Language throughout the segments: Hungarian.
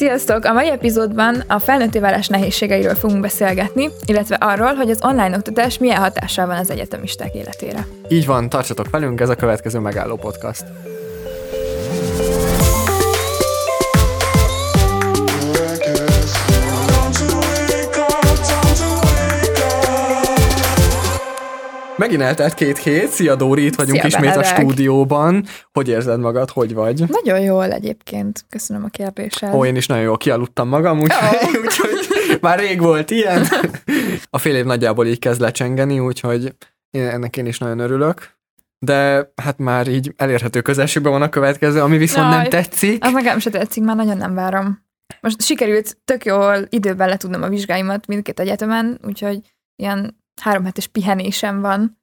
Sziasztok! A mai epizódban a felnőtté válás nehézségeiről fogunk beszélgetni, illetve arról, hogy az online oktatás milyen hatással van az egyetemisták életére. Így van, tartsatok velünk, ez a következő megálló podcast. Megint eltelt két hét, szia Dóri, itt vagyunk Szia, ismét a stúdióban. Hogy érzed magad, hogy vagy? Nagyon jól egyébként, köszönöm a kérdéssel. Ó, én is nagyon jól kialudtam magam, úgyhogy, úgyhogy már rég volt ilyen. A fél év nagyjából így kezd lecsengeni, úgyhogy én, ennek én is nagyon örülök. De hát már így elérhető közelségben van a következő, ami viszont Jaj. nem tetszik. Az nekem se tetszik, már nagyon nem várom. Most sikerült tök jól időben letudnom a vizsgáimat mindkét egyetemen, úgyhogy ilyen három hetes pihenésem van.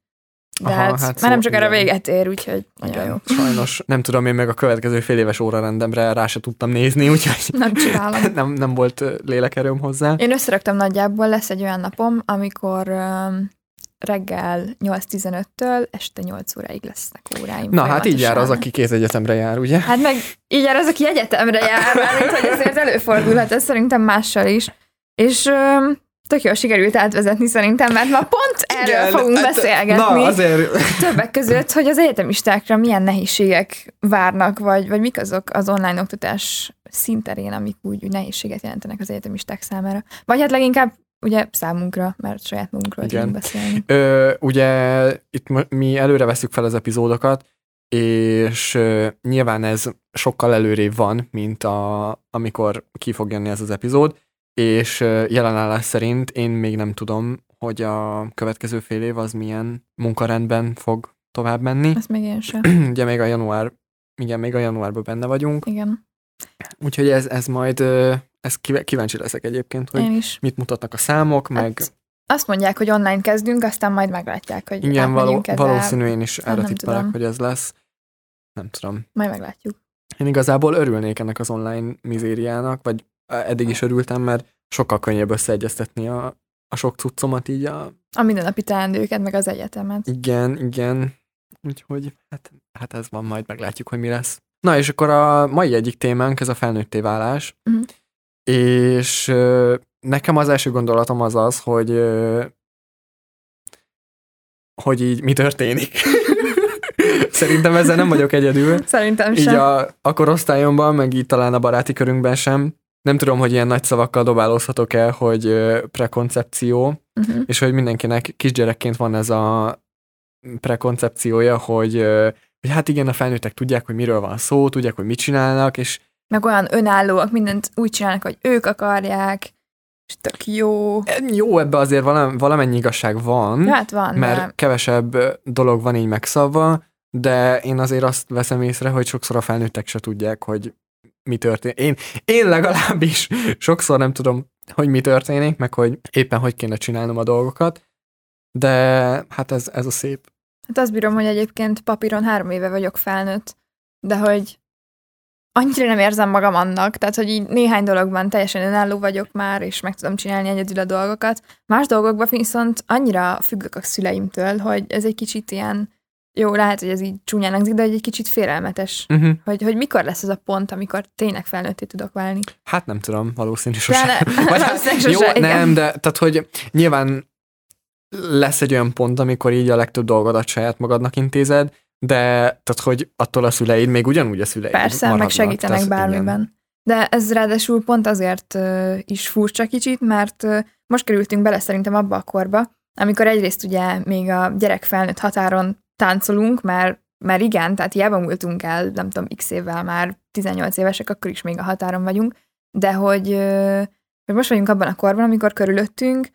De Aha, hát, hát már szó- nem sokára igen. véget ér, úgyhogy nagyon jó. Sajnos nem tudom, én meg a következő fél éves órarendemre rá se tudtam nézni, úgyhogy Nem csinálom. nem, nem volt lélekerőm hozzá. Én összeraktam nagyjából, lesz egy olyan napom, amikor um, reggel 8.15-től este 8 óráig lesznek óráim. Na hát így jár az, aki két egyetemre jár, ugye? Hát meg így jár az, aki egyetemre jár, mert hogy azért előfordulhat, ez szerintem mással is. És öm, tök jól sikerült átvezetni szerintem, mert ma pont erről Igen, fogunk hát, beszélgetni. Na, azért Többek között, hogy az egyetemistákra milyen nehézségek várnak, vagy, vagy mik azok az online oktatás szinterén, amik úgy, úgy nehézséget jelentenek az egyetemisták számára. Vagy hát leginkább ugye számunkra, mert saját magunkról tudunk beszélni. Ö, ugye itt mi előre veszük fel az epizódokat, és ö, nyilván ez sokkal előrébb van, mint a, amikor ki fog jönni ez az epizód, és jelenállás szerint én még nem tudom, hogy a következő fél év az milyen munkarendben fog tovább menni. Ezt még én sem. Ugye még a január, igen, még a januárban benne vagyunk, Igen, úgyhogy ez, ez majd, ez kív- kíváncsi leszek egyébként, hogy én is. mit mutatnak a számok, meg Hát, azt mondják, hogy online kezdünk, aztán majd meglátják, hogy igen, való, átmegyünk-e, de valószínű én is hát erre tippelek, hogy ez lesz. Nem tudom. Majd meglátjuk. Én igazából örülnék ennek az online mizériának, vagy eddig is örültem, mert sokkal könnyebb összeegyeztetni a, a sok cuccomat így a... A mindennapi teendőket, meg az egyetemet. Igen, igen. Úgyhogy hát, hát ez van, majd meglátjuk, hogy mi lesz. Na és akkor a mai egyik témánk, ez a felnőtté válás. Mhm. És ö, nekem az első gondolatom az az, hogy ö, hogy így mi történik. Szerintem ezzel nem vagyok egyedül. Szerintem Így sem. a, a korosztályomban, meg így talán a baráti körünkben sem. Nem tudom, hogy ilyen nagy szavakkal dobálózhatok el, hogy prekoncepció, Uh-huh. és hogy mindenkinek kisgyerekként van ez a prekoncepciója, hogy, hogy hát igen, a felnőttek tudják, hogy miről van szó, tudják, hogy mit csinálnak, és Meg olyan önállóak, mindent úgy csinálnak, hogy ők akarják, és tök jó. jó, ebbe azért valam, valamennyi igazság van, hát van, mert de kevesebb dolog van így megszabva, de én azért azt veszem észre, hogy sokszor a felnőttek se tudják, hogy mi történik. Én, én legalábbis sokszor nem tudom, hogy mi történik, meg hogy éppen hogy kéne csinálnom a dolgokat, de hát ez, ez a szép. hát azt bírom, hogy egyébként papíron három éve vagyok felnőtt, de hogy annyira nem érzem magam annak, tehát hogy így néhány dologban teljesen önálló vagyok már, és meg tudom csinálni egyedül a dolgokat. Más dolgokban viszont annyira függök a szüleimtől, hogy ez egy kicsit ilyen, jó, lehet, hogy ez így csúnyán hangzik, de hogy egy kicsit félelmetes, Uh-huh. hogy, hogy mikor lesz az a pont, amikor tényleg felnőtté tudok válni. Hát nem tudom, valószínű sosem. ne, Vagy hát, valószínűleg jó, sose, nem, de tehát, hogy nyilván lesz egy olyan pont, amikor így a legtöbb dolgodat saját magadnak intézed, de tehát, hogy attól a szüleid még ugyanúgy a szüleid Persze, meg segítenek Tehát, bármiben. igen. De ez ráadásul pont azért uh, is furcsa kicsit, mert uh, most kerültünk bele szerintem abba a korba, amikor egyrészt ugye még a gyerek-felnőtt határon táncolunk, mert, mert igen, tehát hiába múltunk el, nem tudom, x évvel már 18 évesek, akkor is még a határon vagyunk, de hogy, hogy most vagyunk abban a korban, amikor körülöttünk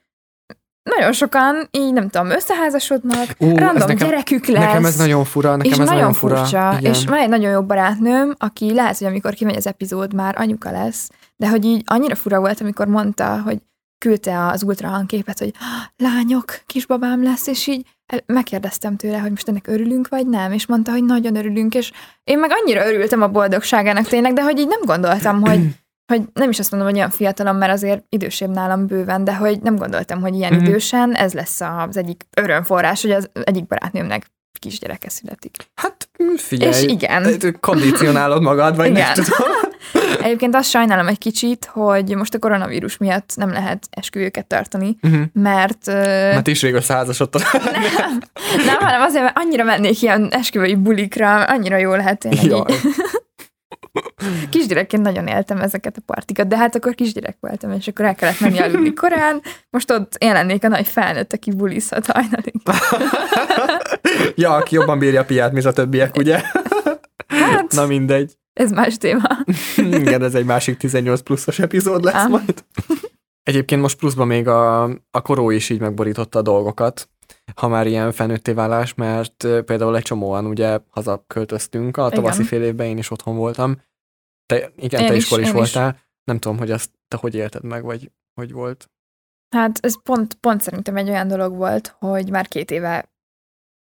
nagyon sokan így, nem tudom, összeházasodnak, Ú, random nekem, gyerekük lesz. nekem ez nagyon fura, nekem és ez nagyon fura. furcsa, Igen. és van egy nagyon jó barátnőm, aki lehet, hogy amikor kimegy az epizód, már anyuka lesz, de hogy így annyira fura volt, amikor mondta, hogy küldte az ultrahangképet, hogy "Ah, lányok, kisbabám lesz, és így megkérdeztem tőle, hogy most ennek örülünk, vagy nem, és mondta, hogy nagyon örülünk, és én meg annyira örültem a boldogságának tényleg, de hogy így nem gondoltam, hogy, hogy nem is azt mondom, hogy olyan fiatalom, mert azért idősebb nálam bőven, de hogy nem gondoltam, hogy ilyen Mhm. idősen ez lesz az egyik örömforrás, hogy az egyik barátnőmnek kisgyereke születik. Hát figyelj, És igen. kondicionálod magad, vagy Igen. nem tudom. Egyébként azt sajnálom egy kicsit, hogy most a koronavírus miatt nem lehet esküvőket tartani, Uh-huh. mert... ö, Mert is rég összeházasodtad. nem, nem, hanem azért, mert annyira mennék ilyen esküvői bulikra, annyira jó lehet tényleg. Kisgyerekként nagyon éltem ezeket a partikat, de hát akkor kisgyerek voltam, és akkor el kellett menni aludni korán, most ott én lennék a nagy felnőtt, aki bulizhat hajnalig. ja, aki jobban bírja a piát, mint a többiek, ugye? Hát, Na mindegy. Ez más téma. Igen, ez egy másik 18 pluszos epizód lesz Ám. majd. Egyébként most pluszban még a, a koró is így megborította a dolgokat, ha már ilyen felnőtté válás, mert például egy csomóan ugye hazaköltöztünk, a tavaszi fél évben én is otthon voltam. Te, igen, Én te is, is, kor is én is. voltál. Nem tudom, hogy azt te hogy élted meg, vagy hogy volt. Hát ez pont, pont szerintem egy olyan dolog volt, hogy már két éve,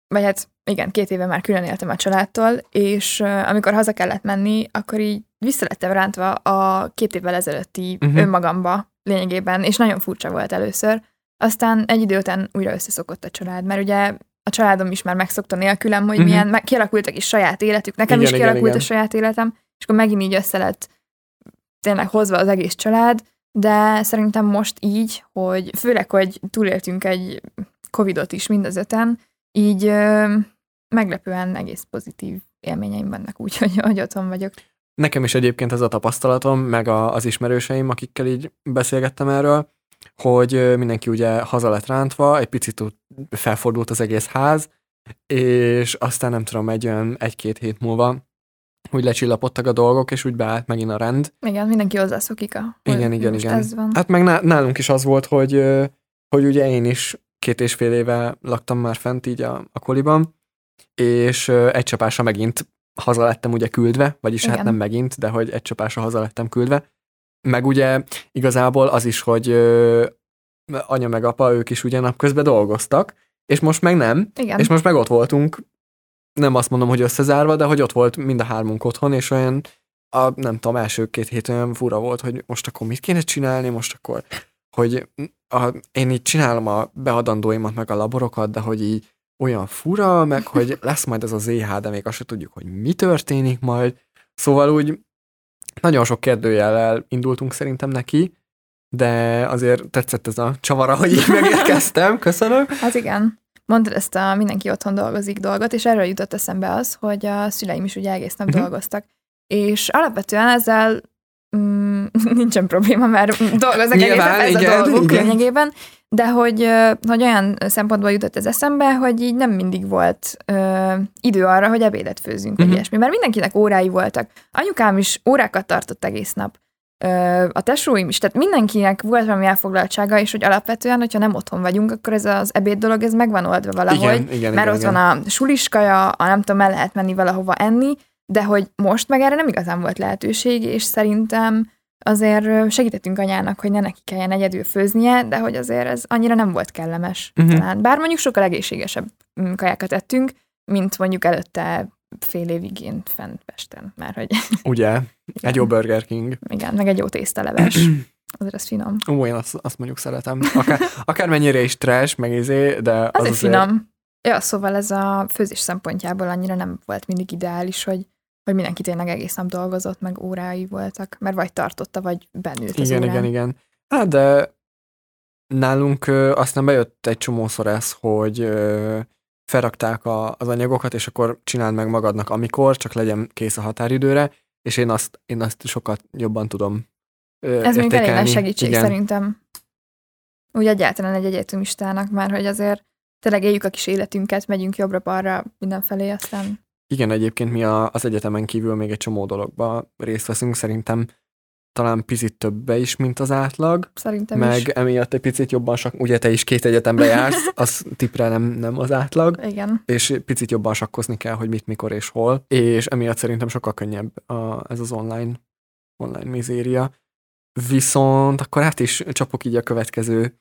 vagy hát igen, két éve már külön éltem a családtól, és uh, amikor haza kellett menni, akkor így vissza lettem rántva a két évvel ezelőtti uh-huh. önmagamba lényegében, és nagyon furcsa volt először. Aztán egy idő után újra összeszokott a család, mert ugye a családom is már megszokta nélkülem, hogy uh-huh. milyen, meg, kialakultak is saját életük, nekem Igen, is igen, kialakult igen. a saját életem, és akkor megint így össze lett tényleg hozva az egész család, de szerintem most így, hogy főleg, hogy túléltünk egy Covidot is mind az öten, így ö, meglepően egész pozitív élményeim vannak úgy, hogy, otthon vagyok. Nekem is egyébként ez a tapasztalatom, meg a, az ismerőseim, akikkel így beszélgettem erről, hogy mindenki ugye haza lett rántva, egy picit felfordult az egész ház, és aztán nem tudom, egy olyan egy-két hét múlva úgy lecsillapodtak a dolgok, és úgy beállt megint a rend. Igen, mindenki hozzászokik a Igen, igen, igen. ez van. Hát meg ná- nálunk is az volt, hogy, hogy ugye én is két és fél éve laktam már fent így a, a koliban, és egy csapásra megint haza lettem ugye küldve, vagyis hát Igen. nem megint, de hogy egy csapásra haza lettem küldve. Meg ugye igazából az is, hogy ö, anya meg apa, ők is ugye napközben dolgoztak, és most meg nem, Igen, és most meg ott voltunk, nem azt mondom, hogy összezárva, de hogy ott volt mind a hármunk otthon, és olyan, a, nem tudom, első két hét olyan fura volt, hogy most akkor mit kéne csinálni, most akkor, hogy a, én így csinálom a beadandóimat, meg a laborokat, de hogy így olyan fura, meg hogy lesz majd ez az EH, de még azt se tudjuk, hogy mi történik majd. Szóval úgy nagyon sok kérdőjellel indultunk szerintem neki, de azért tetszett ez a csavara, hogy így megérkeztem. Köszönöm. hát igen. Mondtad ezt a mindenki otthon dolgozik dolgot, és erről jutott eszembe az, hogy a szüleim is ugye egész nap Mhm. dolgoztak. És alapvetően ezzel mm, nincsen probléma, mert dolgoznak egész Nyilván, ez a dolguk igen. lényegében, de hogy, hogy olyan szempontból jutott ez eszembe, hogy így nem mindig volt ö, idő arra, hogy ebédet főzzünk, vagy Mhm. ilyesmi, mert mindenkinek órái voltak. Anyukám is órákat tartott egész nap. Ö, a tesóim is, tehát mindenkinek volt valami elfoglaltsága, és hogy alapvetően, hogyha nem otthon vagyunk, akkor ez az ebéd dolog, ez megvan oldva valahogy, igen, igen, mert igen, ott igen. van a suliskaja, a nem tudom, el lehet menni valahova enni, de hogy most meg erre nem igazán volt lehetőség, és szerintem azért segítettünk anyának, hogy ne neki kelljen egyedül főznie, de hogy azért ez annyira nem volt kellemes uh-huh. talán. Bár mondjuk sokkal egészségesebb mm, kajákat ettünk, mint mondjuk előtte fél évig én fent Pesten, mert hogy Ugye, igen, egy jó Burger King. igen, meg egy jó tésztaleves. Azért az finom. Ó, én azt, azt mondjuk szeretem. Akár, akármennyire is trash, meg izé, de az Azért azért... finom. Ja, szóval ez a főzés szempontjából annyira nem volt mindig ideális, hogy, hogy mindenki tényleg egész nap dolgozott, meg órái voltak, mert vagy tartotta, vagy bennült az Igen, órán. igen, igen. Hát, de nálunk ö, aztán bejött egy csomószor ez, hogy ö, felrakták a, az anyagokat, és akkor csináld meg magadnak amikor, csak legyen kész a határidőre, és én azt, én azt sokat jobban tudom ö, Ez még elég nagy segítség Igen. szerintem. Úgy egyáltalán egy egyetemistának már, hogy azért tényleg éljük a kis életünket, megyünk jobbra-balra mindenfelé, aztán Igen, egyébként mi a, az egyetemen kívül még egy csomó dologba részt veszünk, szerintem talán picit többe is, mint az átlag, szerintem meg is. emiatt egy picit jobban, sak, ugye te is két egyetembe jársz, az tipre nem, nem az átlag, Igen. és picit jobban sakkozni kell, hogy mit, mikor és hol, és emiatt szerintem sokkal könnyebb a, ez az online, online mizéria. Viszont akkor át is csapok így a következő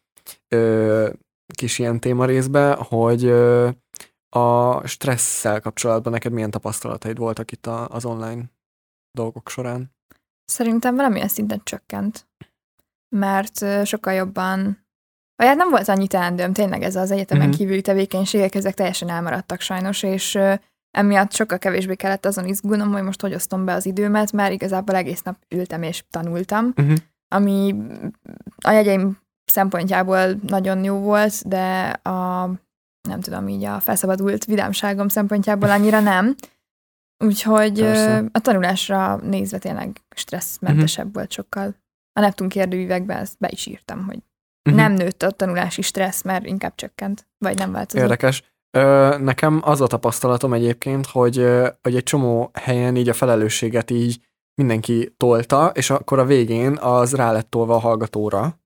ö, kis ilyen téma részbe, hogy ö, a stresszel kapcsolatban neked milyen tapasztalataid voltak itt a, az online dolgok során? Szerintem valamilyen szinten csökkent, mert sokkal jobban, vagy hát nem volt annyi teendőm, tényleg ez az egyetemen Mhm. kívüli tevékenységek, ezek teljesen elmaradtak sajnos, és emiatt sokkal kevésbé kellett azon izgulnom, hogy most hogy osztom be az időmet, mert igazából egész nap ültem és tanultam, Uh-huh. ami a jegyeim szempontjából nagyon jó volt, de a nem tudom, így a felszabadult vidámságom szempontjából annyira nem. Úgyhogy Persze. a tanulásra nézve tényleg stresszmentesebb volt sokkal. A Neptun kérdőívekben ezt be is írtam, hogy Mhm. nem nőtt a tanulási stressz, mert inkább csökkent, vagy nem változott. Érdekes. Ö, nekem az a tapasztalatom egyébként, hogy, hogy egy csomó helyen így a felelősséget így mindenki tolta, és akkor a végén az rá lett tolva a hallgatóra.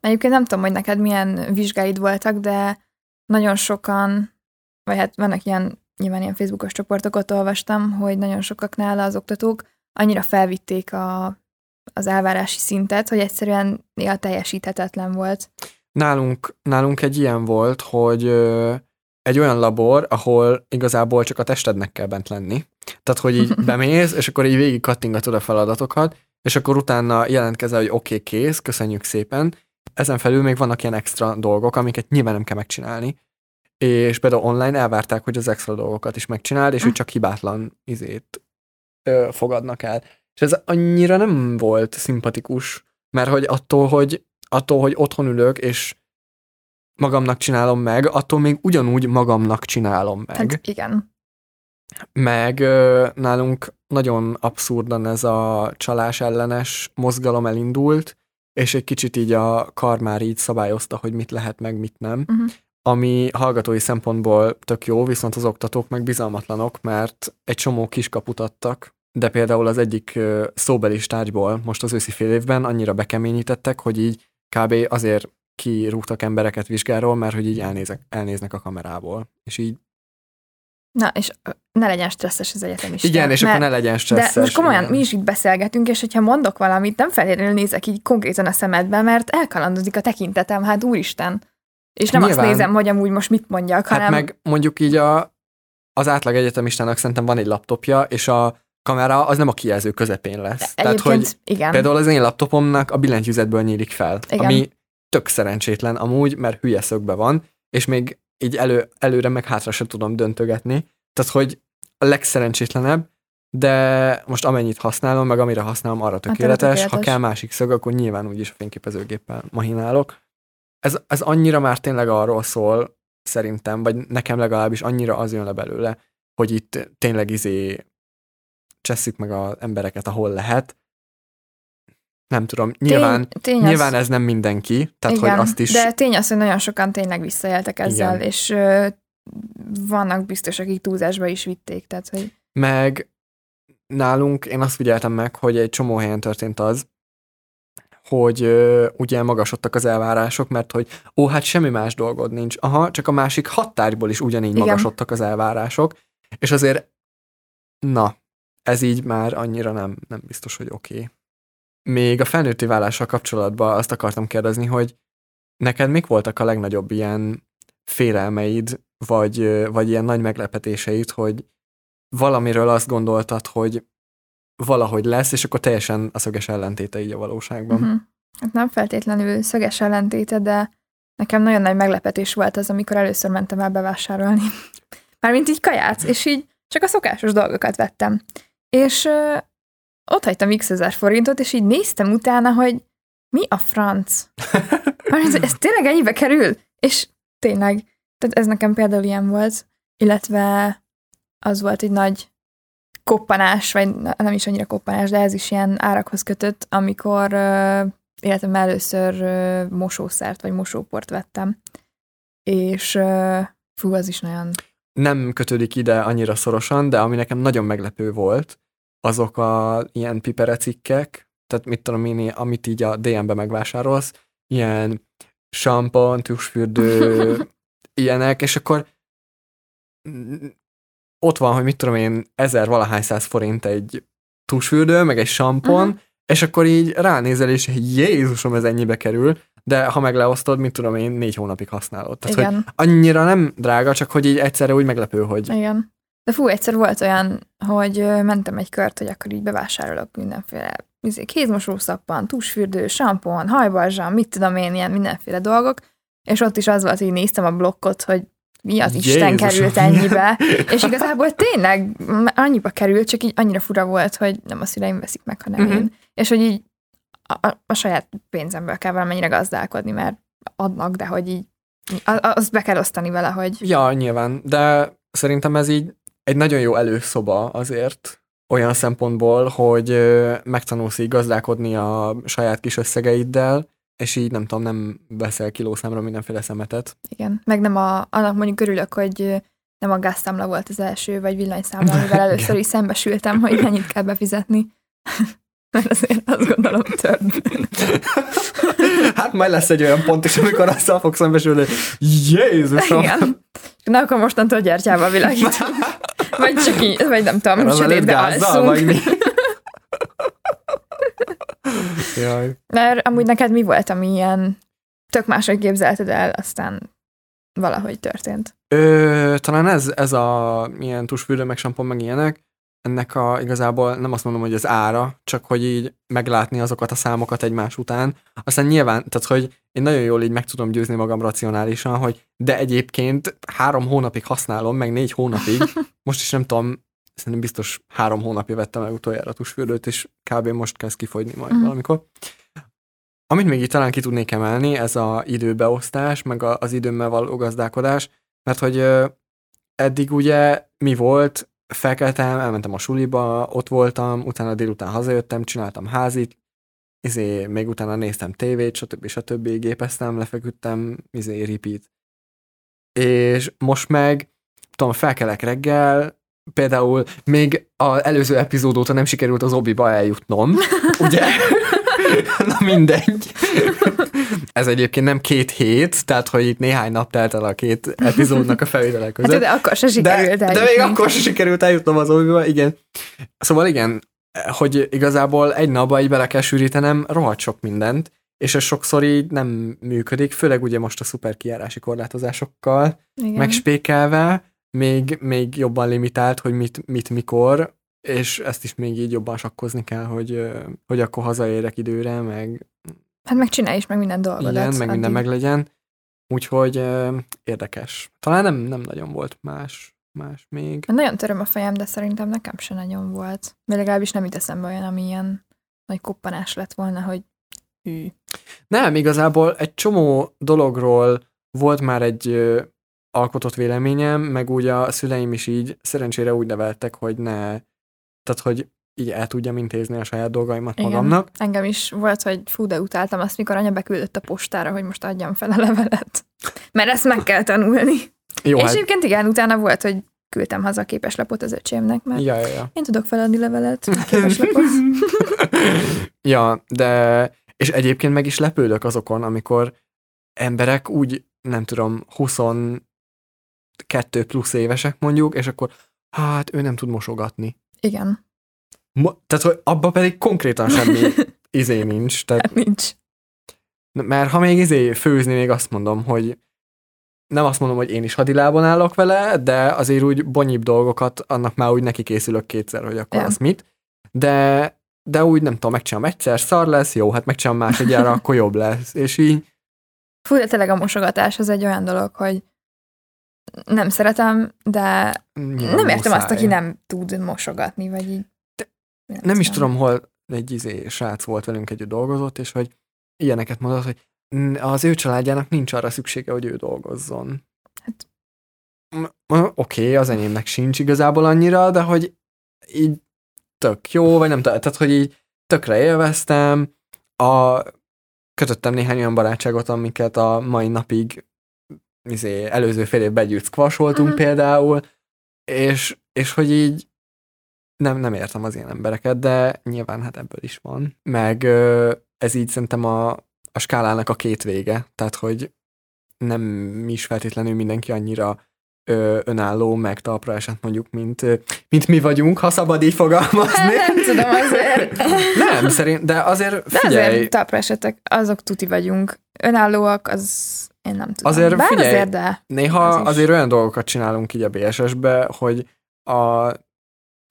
Egyébként nem tudom, hogy neked milyen vizsgáid voltak, de nagyon sokan, vagy hát vannak ilyen, nyilván ilyen Facebookos csoportokat olvastam, hogy nagyon sokaknál az oktatók annyira felvitték a, az elvárási szintet, hogy egyszerűen néha teljesíthetetlen volt. Nálunk, nálunk egy ilyen volt, hogy ö, egy olyan labor, ahol igazából csak a testednek kell bent lenni. Tehát, hogy így bemész, és akkor így végig kattingatod a feladatokat, és akkor utána jelentkezel, hogy oké, okay, kész, köszönjük szépen. Ezen felül még vannak ilyen extra dolgok, amiket nyilván nem kell megcsinálni. És például online elvárták, hogy az extra dolgokat is megcsináld, és hogy csak hibátlan izét ö, fogadnak el. És ez annyira nem volt szimpatikus, mert hogy attól, hogy attól, hogy otthon ülök, és magamnak csinálom meg, attól még ugyanúgy magamnak csinálom meg. Hát igen. Meg ö, nálunk nagyon abszurdan ez a csalás ellenes mozgalom elindult, és egy kicsit így a kar már így szabályozta, hogy mit lehet meg, mit nem. Uh-huh. Ami hallgatói szempontból tök jó, viszont az oktatók meg bizalmatlanok, mert egy csomó kiskaput adtak, de például az egyik ö, szóbelis tárgyból most az őszi fél évben annyira bekeményítettek, hogy így kb. azért kirúgtak embereket vizsgáról, mert hogy így elnézek, elnéznek a kamerából. És így Na, és ne legyen stresszes az egyetemista. igen, és mert- akkor ne legyen stresszes. De most komolyan, igen. mi is itt beszélgetünk, és hogyha mondok valamit, nem feltétlenül nézek így konkrétan a szemedbe, mert elkalandozik a tekintetem, hát úristen. És nem Nyilván. azt nézem, hogy amúgy most mit mondjak, Hát hanem meg mondjuk így a, az átlag egyetemistának szerintem van egy laptopja, és a kamera az nem a kijelző közepén lesz. Tehát, egyébként hogy igen. például az én laptopomnak a billentyűzetből nyílik fel, Igen. ami tök szerencsétlen amúgy, mert hülye szögbe van, és még így elő, előre meg hátra sem tudom döntögetni. Tehát, hogy a legszerencsétlenebb, de most amennyit használom, meg amire használom, arra tökéletes. Ha tökéletes. kell másik szög, akkor nyilván úgyis a fényképezőgéppel mahinálok. Ez, ez annyira már tényleg arról szól, szerintem, vagy nekem legalábbis annyira az jön le belőle, hogy itt tényleg izé csesszük meg az embereket, ahol lehet. Nem tudom, nyilván, tény, tény nyilván az, ez nem mindenki, tehát igen, hogy azt is... De tény az, hogy nagyon sokan tényleg visszaéltek ezzel, Igen. és ö, vannak biztos, akik túlzásba is vitték, tehát hogy Meg nálunk én azt figyeltem meg, hogy egy csomó helyen történt az, hogy ö, ugye magasodtak az elvárások, mert hogy ó, hát semmi más dolgod nincs. Aha, csak a másik határból is ugyanígy Igen. magasodtak az elvárások, és azért, na, ez így már annyira nem, nem biztos, hogy oké. Okay. Még a felnőtti válással kapcsolatban azt akartam kérdezni, hogy neked mik voltak a legnagyobb ilyen félelmeid, vagy, vagy ilyen nagy meglepetéseid, hogy valamiről azt gondoltad, hogy valahogy lesz, és akkor teljesen a szöges ellentéte így a valóságban. uh-huh. hát nem feltétlenül szöges ellentéte, de nekem nagyon nagy meglepetés volt az, amikor először mentem el bevásárolni. Mármint így kaját, és így csak a szokásos dolgokat vettem. És ott hagytam x ezer forintot, és így néztem utána, hogy mi a franc? Mármint, ez tényleg ennyibe kerül? És tényleg, tehát ez nekem például ilyen volt, illetve az volt egy nagy koppanás, vagy nem is annyira koppanás, de ez is ilyen árakhoz kötött, amikor életemben először ö, mosószert, vagy mosóport vettem. És ö, fú, az is nagyon... Nem kötődik ide annyira szorosan, de ami nekem nagyon meglepő volt, azok a ilyen piperecikkek, tehát mit tudom én, amit így a DM-be megvásárolsz, ilyen sampon, tusfürdő, ilyenek, és akkor ott van, hogy mit tudom én, ezer valahány száz forint egy tusfürdő, meg egy sampon, uh-huh. és akkor így ránézel, és Jézusom, ez ennyibe kerül, de ha megleosztod, mit tudom én, négy hónapig használod. Tehát, hogy Igen, annyira nem drága, csak hogy így egyszerre úgy meglepő, hogy igen. De fú, egyszer volt olyan, hogy mentem egy kört, hogy akkor így bevásárolok mindenféle izé, kézmosószappan, tusfürdő, sampon, hajbalzsam, mit tudom én, ilyen mindenféle dolgok, és ott is az volt, hogy néztem a blokkot, hogy mi az Isten Jézusom. került ennyibe, és igazából tényleg annyiba került, csak így annyira fura volt, hogy nem a szüleim veszik meg, hanem uh-huh. én. És hogy így a, a, a saját pénzemből kell valamennyire gazdálkodni, mert adnak, de hogy így azt be kell osztani vele, hogy Ja, nyilván, de szerintem ez így egy nagyon jó előszoba azért olyan szempontból, hogy megtanulsz így gazdálkodni a saját kis összegeiddel, és így nem tudom, nem veszel kilószámra mindenféle szemetet. igen. Meg nem a, annak mondjuk örülök, hogy nem a gáztámla volt az első, vagy villanyszámla, amivel először is szembesültem, hogy mennyit kell befizetni. Mert azért azt gondolom több. hát majd lesz egy olyan pont is, amikor azzal fogsz szembesülni, hogy Jézusom! Igen. Na akkor mostantól gyertyával világítunk. Vagy csak így, vagy nem tudom, sötétbe gázzal, vagy alszunk. mi? Jaj. Mert amúgy neked mi volt, ami ilyen tök máshogy képzelted el, aztán valahogy történt. Ö, talán ez, ez a ilyen tusfürdő, meg sampon, meg ilyenek, ennek a igazából nem azt mondom, hogy az ára, csak hogy így meglátni azokat a számokat egymás után. Aztán nyilván, tehát hogy én nagyon jól így meg tudom győzni magam racionálisan, hogy de egyébként három hónapig használom, meg négy hónapig, most is nem tudom, szerintem biztos három hónapja vettem meg utoljára a tusfürdőt, és kb. most kezd kifogyni majd Mhm. valamikor. Amit még itt talán ki tudnék emelni, ez a időbeosztás, meg az időmmel való gazdálkodás, mert hogy eddig ugye mi volt, felkeltem, elmentem a suliba, ott voltam, utána délután hazajöttem, csináltam házit, izé, még utána néztem tévét, stb. stb. gépeztem, lefeküdtem, izé, repeat. És most meg, tudom, felkelek reggel, például még az előző epizód óta nem sikerült az obiba eljutnom, ugye? Na mindegy. Ez egyébként nem két hét, tehát hogy itt néhány nap telt el a két epizódnak a felvételek Hát, között. de akkor se De, sikerült de még eljutni. akkor sem sikerült eljutnom az obiba, igen. Szóval igen, hogy igazából egy napba így bele kell sűrítenem rohadt sok mindent, és ez sokszor így nem működik, főleg ugye most a szuper kijárási korlátozásokkal, Igen. megspékelve, még, még jobban limitált, hogy mit, mit mikor, és ezt is még így jobban sakkozni kell, hogy, hogy akkor hazaérek időre, meg Hát meg csinálj is meg minden dolgodat. igen, meg minden meglegyen. Úgyhogy érdekes. Talán nem, nem nagyon volt más, más még. Nagyon töröm a fejem, de szerintem nekem se nagyon volt. Mert legalábbis nem jut eszembe olyan, ami ilyen nagy koppanás lett volna, hogy hű. Nem, igazából egy csomó dologról volt már egy alkotott véleményem, meg úgy a szüleim is így szerencsére úgy neveltek, hogy ne, tehát hogy így el tudjam intézni a saját dolgaimat Igen. magamnak. Engem is volt, hogy fú, de utáltam azt, mikor anya beküldött a postára, hogy most adjam fel a levelet. Mert ezt meg kell tanulni. Jó, és hát, egyébként igen, utána volt, hogy küldtem haza a képeslapot az öcsémnek, mert ja, ja, ja. én tudok feladni levelet, képeslapot. ja, de és egyébként meg is lepődök azokon, amikor emberek úgy, nem tudom, 22 plusz évesek mondjuk, és akkor hát ő nem tud mosogatni. Igen, Mo- tehát, hogy abba pedig konkrétan semmi izé nincs. Tehát, hát nincs. mert ha még izé főzni, még azt mondom, hogy nem azt mondom, hogy én is hadilában állok vele, de azért úgy bonyibb dolgokat, annak már úgy neki készülök kétszer, hogy akkor az mit. De, de úgy nem tudom, megcsinálom egyszer, szar lesz, jó, hát megcsinálom másodjára, akkor jobb lesz. És így, Fú, de tényleg a mosogatás az egy olyan dolog, hogy nem szeretem, de nyilván nem értem azt, muszáj. aki nem tud mosogatni, vagy így. Nem is tudom, hol egy izé srác volt velünk együtt dolgozott, és hogy ilyeneket mondott, hogy az ő családjának nincs arra szüksége, hogy ő dolgozzon. Hát- Oké, okay, az enyémnek sincs igazából annyira, de hogy így tök jó, vagy nem tehát hogy így tökre élveztem, a, kötöttem néhány olyan barátságot, amiket a mai napig izé, előző fél évben együtt squasholtunk Mhm. például, és, és hogy így nem, nem értem az ilyen embereket, de nyilván hát ebből is van. Meg ez így szerintem a, a skálának a két vége, tehát hogy nem is feltétlenül mindenki annyira ö, önálló, meg talpra esett mondjuk, mint, mint mi vagyunk, ha szabad így fogalmazni. Nem tudom azért. Nem, szerint, de azért De figyelj, azért talpra esetek, azok tuti vagyunk. Önállóak, az én nem tudom. Azért Bár figyelj, azért, de. Néha Az azért olyan dolgokat csinálunk így a BSS-be, hogy a,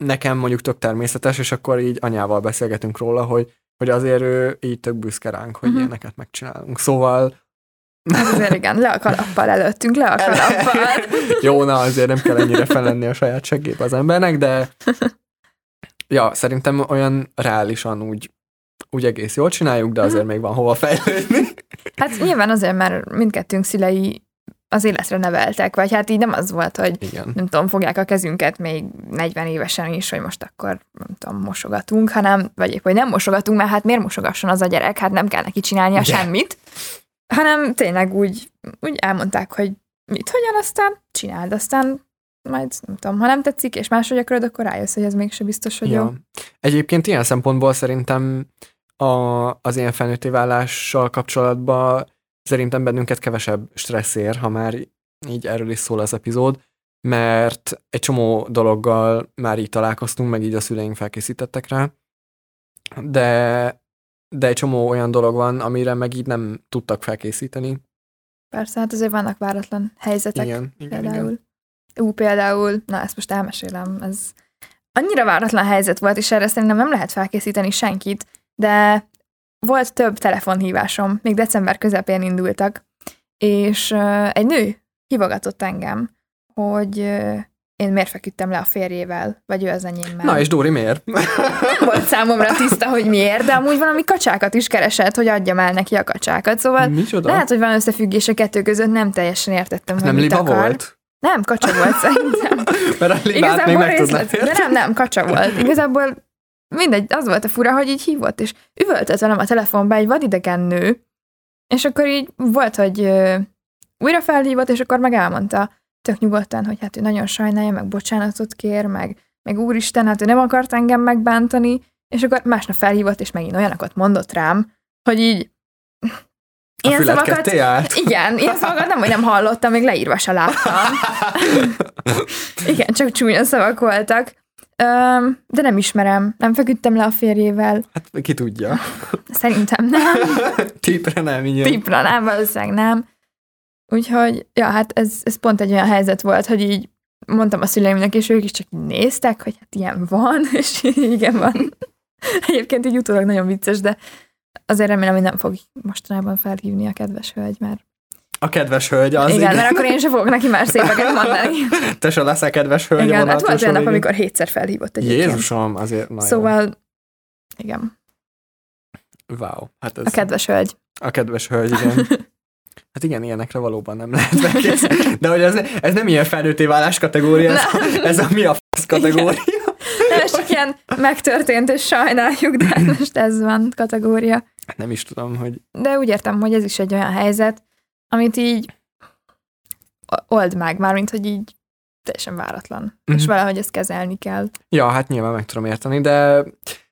nekem mondjuk tök természetes, és akkor így anyával beszélgetünk róla, hogy, hogy azért ő így tök büszke ránk, hogy Mhm. ilyeneket megcsinálunk. Szóval Hát azért igen, le a kalappal előttünk, le a kalappal. Jó, na azért nem kell ennyire felenni a saját seggébe az embernek, de ja, szerintem olyan reálisan úgy, úgy egész jól csináljuk, de azért még van hova fejlődni. Hát nyilván azért, mert mindkettőnk szülei az életre neveltek, vagy hát így nem az volt, hogy Igen. nem tudom, fogják a kezünket még 40 évesen is, hogy most akkor nem tudom, mosogatunk, hanem, vagy épp, hogy nem mosogatunk, mert hát miért mosogasson az a gyerek, hát nem kell neki csinálnia Ugye. semmit, hanem tényleg úgy, úgy elmondták, hogy mit, hogyan, aztán csináld, aztán majd nem tudom, ha nem tetszik, és máshogy akarod, akkor rájössz, hogy ez mégse biztos, hogy jó. Ja. Egyébként ilyen szempontból szerintem a, az ilyen felnőtté válással kapcsolatban szerintem bennünket kevesebb stressz ér, ha már így erről is szól az epizód, mert egy csomó dologgal már így találkoztunk, meg így a szüleink felkészítettek rá, de, de egy csomó olyan dolog van, amire meg így nem tudtak felkészíteni. Persze, hát azért vannak váratlan helyzetek. Igen, igen, például. igen. Ú, például, na ezt most elmesélem, ez annyira váratlan helyzet volt, és erre szerintem nem lehet felkészíteni senkit, de volt több telefonhívásom, még december közepén indultak, és egy nő hívogatott engem, hogy én miért feküdtem le a férjével, vagy ő az enyémmel. Na és Dóri miért? Nem volt számomra tiszta, hogy miért, de amúgy valami kacsákat is keresett, hogy adjam el neki a kacsákat, szóval Micsoda? lehet, hogy van összefüggés a kettő között, nem teljesen értettem, hogy nem mit liba akar. volt? Nem, kacsa volt szerintem. Mert a libát még meg részlet, de nem, nem, kacsa volt. Igazából mindegy, az volt a fura, hogy így hívott, és üvöltött velem a telefonba egy vadidegen nő, és akkor így volt, hogy ö, újra felhívott, és akkor meg elmondta tök nyugodtan, hogy hát ő nagyon sajnálja, meg bocsánatot kér, meg, meg úristen, hát ő nem akart engem megbántani, és akkor másnap felhívott, és megint olyanokat mondott rám, hogy így A ilyen szavakat, igen, ilyen szavakat nem, hogy nem hallottam, még leírva se láttam. Igen, csak csúnya szavak voltak. Öm, de nem ismerem, nem feküdtem le a férjével. Hát ki tudja. Szerintem nem. Tipre nem, igen. Tipra nem, valószínűleg nem. Úgyhogy, ja, hát ez, ez pont egy olyan helyzet volt, hogy így mondtam a szüleimnek, és ők is csak néztek, hogy hát ilyen van, és igen van. Egyébként így utólag nagyon vicces, de azért remélem, hogy nem fog mostanában felhívni a kedves hölgy, mert A kedves hölgy az, igen, igen. mert akkor én sem fogok neki már szépeket mondani. Te se leszel kedves hölgy a igen, hát volt olyan nap, amikor hétszer felhívott egyébként. Jézusom, azért nagyon. Szóval, igen, Wow, hát ez a kedves hölgy. a kedves hölgy, igen. Hát igen, ilyenekre valóban nem lehet felkészülni. De hogy ez, ez nem ilyen felnőtté válás kategória, ez, ez a mi a fasz kategória. Nem, ez csak ilyen megtörtént, és sajnáljuk, de most ez van kategória. Nem is tudom, hogy De úgy értem, hogy ez is egy olyan helyzet, amit így old meg, mármint, hogy így teljesen váratlan. Mm-hmm. És Mhm. valahogy ezt kezelni kell. Ja, hát nyilván meg tudom érteni, de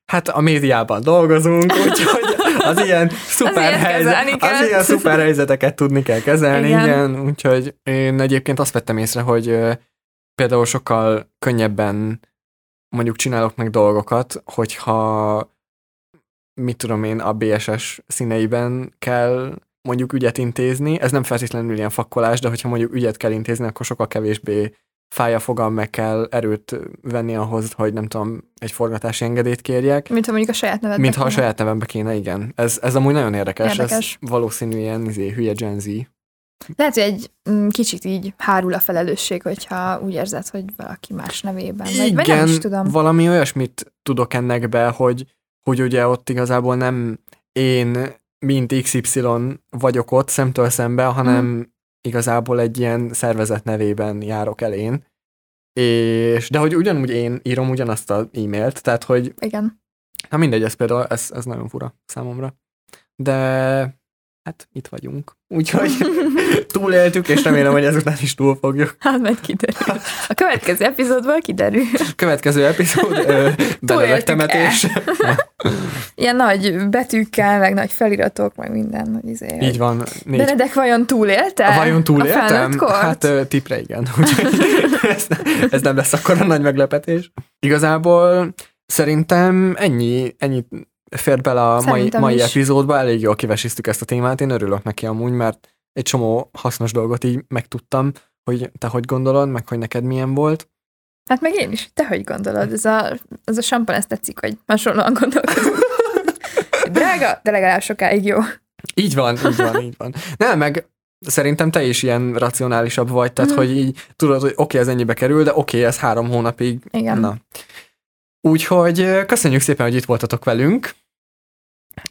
hát a médiában dolgozunk, úgyhogy az ilyen szuper, helyzet, az ilyen szuper helyzeteket tudni kell kezelni, igen. Igen. Úgyhogy én egyébként azt vettem észre, hogy például sokkal könnyebben mondjuk csinálok meg dolgokat, hogyha mit tudom én, a BSS színeiben kell mondjuk ügyet intézni. Ez nem feltétlenül ilyen fakkolás, de hogyha mondjuk ügyet kell intézni, akkor sokkal kevésbé fáj a fogam, meg kell erőt venni ahhoz, hogy nem tudom, egy forgatási engedélyt kérjek. Mint ha mondjuk a saját nevedbe Mint ha a saját nevembe kéne, igen. Ez, ez amúgy nagyon érdekes. Érdekes. Ez valószínű ilyen izé, hülye Gen Z. Lehet, hogy egy mm, kicsit így hárul a felelősség, hogyha úgy érzed, hogy valaki más nevében. Vagy, vagy nem is tudom. valami olyasmit tudok ennek be, hogy, hogy ugye ott igazából nem én, mint XY vagyok ott szemtől szembe, hanem Mhm. igazából egy ilyen szervezet nevében járok el én. És, de hogy ugyanúgy én írom ugyanazt az e-mailt, tehát hogy Igen. Na mindegy, ez például, ez, ez nagyon fura számomra. De hát itt vagyunk. Úgyhogy túléltük, és remélem, hogy ezután is túl fogjuk. Hát majd kiderül. A következő epizódból kiderül. Következő epizód, belevegtemetés. Ilyen nagy betűkkel, meg nagy feliratok, meg minden. Hogy izé, Így van. Négy. Benedek vajon túlélte? Vajon A túléltem? kort? Hát tipre igen. Úgyhogy ez, ez nem lesz akkor a nagy meglepetés. Igazából szerintem ennyi, ennyi fért bele a mai, Szerintem mai is. epizódba, elég jól kivesisztük ezt a témát, én örülök neki amúgy, mert egy csomó hasznos dolgot így megtudtam, hogy te hogy gondolod, meg hogy neked milyen volt. Hát meg én is. Te hogy gondolod? Ez a, ez a sampan, ezt tetszik, hogy hasonlóan gondolkozunk. Drága, de legalább sokáig jó. Így van, így van, így van. Nem, meg szerintem te is ilyen racionálisabb vagy, tehát Mhm. hogy így tudod, hogy oké, okay, ez ennyibe kerül, de oké, okay, ez három hónapig. Igen. Na. Úgyhogy köszönjük szépen, hogy itt voltatok velünk,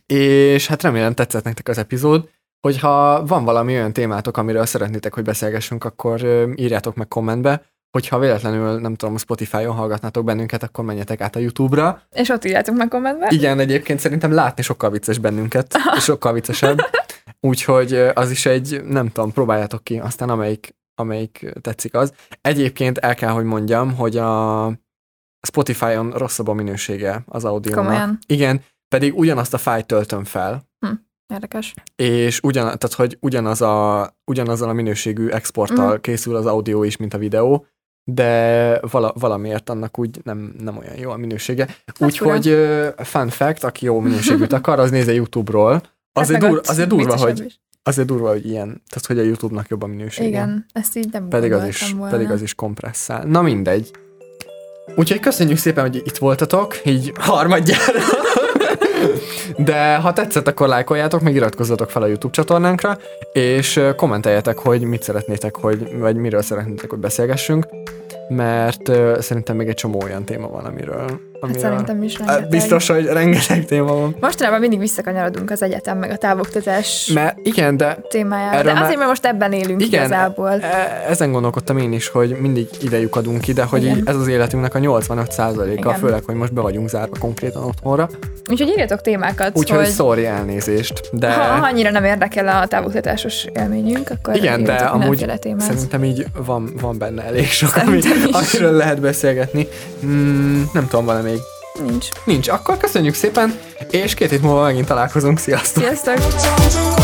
és hát remélem tetszett nektek az epizód. Hogyha van valami olyan témátok, amiről szeretnétek, hogy beszélgessünk, akkor írjátok meg kommentbe. Hogyha véletlenül, nem tudom, Spotify-on hallgatnátok bennünket, akkor menjetek át a YouTube-ra. És ott írjátok meg kommentbe. Igen, egyébként szerintem látni sokkal vicces bennünket, és sokkal viccesebb. Úgyhogy az is egy, nem tudom, próbáljátok ki, aztán amelyik, amelyik tetszik az. Egyébként el kell, hogy mondjam, hogy a Spotify-on rosszabb a minősége az. Komolyan. Igen, pedig ugyanazt a fájt töltöm fel, Érdekes. és ugyan, tehát, hogy ugyanaz a, ugyanazzal a minőségű exporttal Mhm. készül az audio is, mint a videó, de vala, valamiért annak úgy nem, nem olyan jó a minősége. Úgyhogy fun fact, aki jó minőségűt akar, az nézze YouTube-ról. Azért, Hát dur, azért, durva, hogy, is. azért durva, hogy ilyen, tehát hogy a YouTube-nak jobb a minősége. Igen, ezt így nem Pedig az, is, volna. pedig az is kompresszál. Na mindegy. Úgyhogy köszönjük szépen, hogy itt voltatok, így harmadjára. De ha tetszett, akkor lájkoljátok, meg iratkozzatok fel a YouTube csatornánkra, és kommenteljetek, hogy mit szeretnétek, hogy, vagy miről szeretnétek, hogy beszélgessünk, mert szerintem még egy csomó olyan téma van, amiről... Hát amiről szerintem is Hát rengeteg. Biztos, hogy rengeteg téma van. Mostanában mindig visszakanyarodunk az egyetem meg a távoktatás Mert igen, de témájára. De azért, mert most ebben élünk Igen, igazából. E- Ezen gondolkodtam én is, hogy mindig ide lyukadunk ide, hogy Igen. ez az életünknek a 85%-a, Igen. főleg, hogy most be vagyunk zárva konkrétan otthonra. Úgyhogy írjatok témákat, Úgyhogy hogy sorry elnézést, de ha, ha annyira nem érdekel a távoktatásos élményünk, akkor igen, de amúgy témát. szerintem így van, van benne elég sok, ami, amiről lehet beszélgetni. Mm, nem tudom, még. Nincs. Nincs. Akkor köszönjük szépen, és két hét múlva megint találkozunk. Sziasztok! Sziasztok!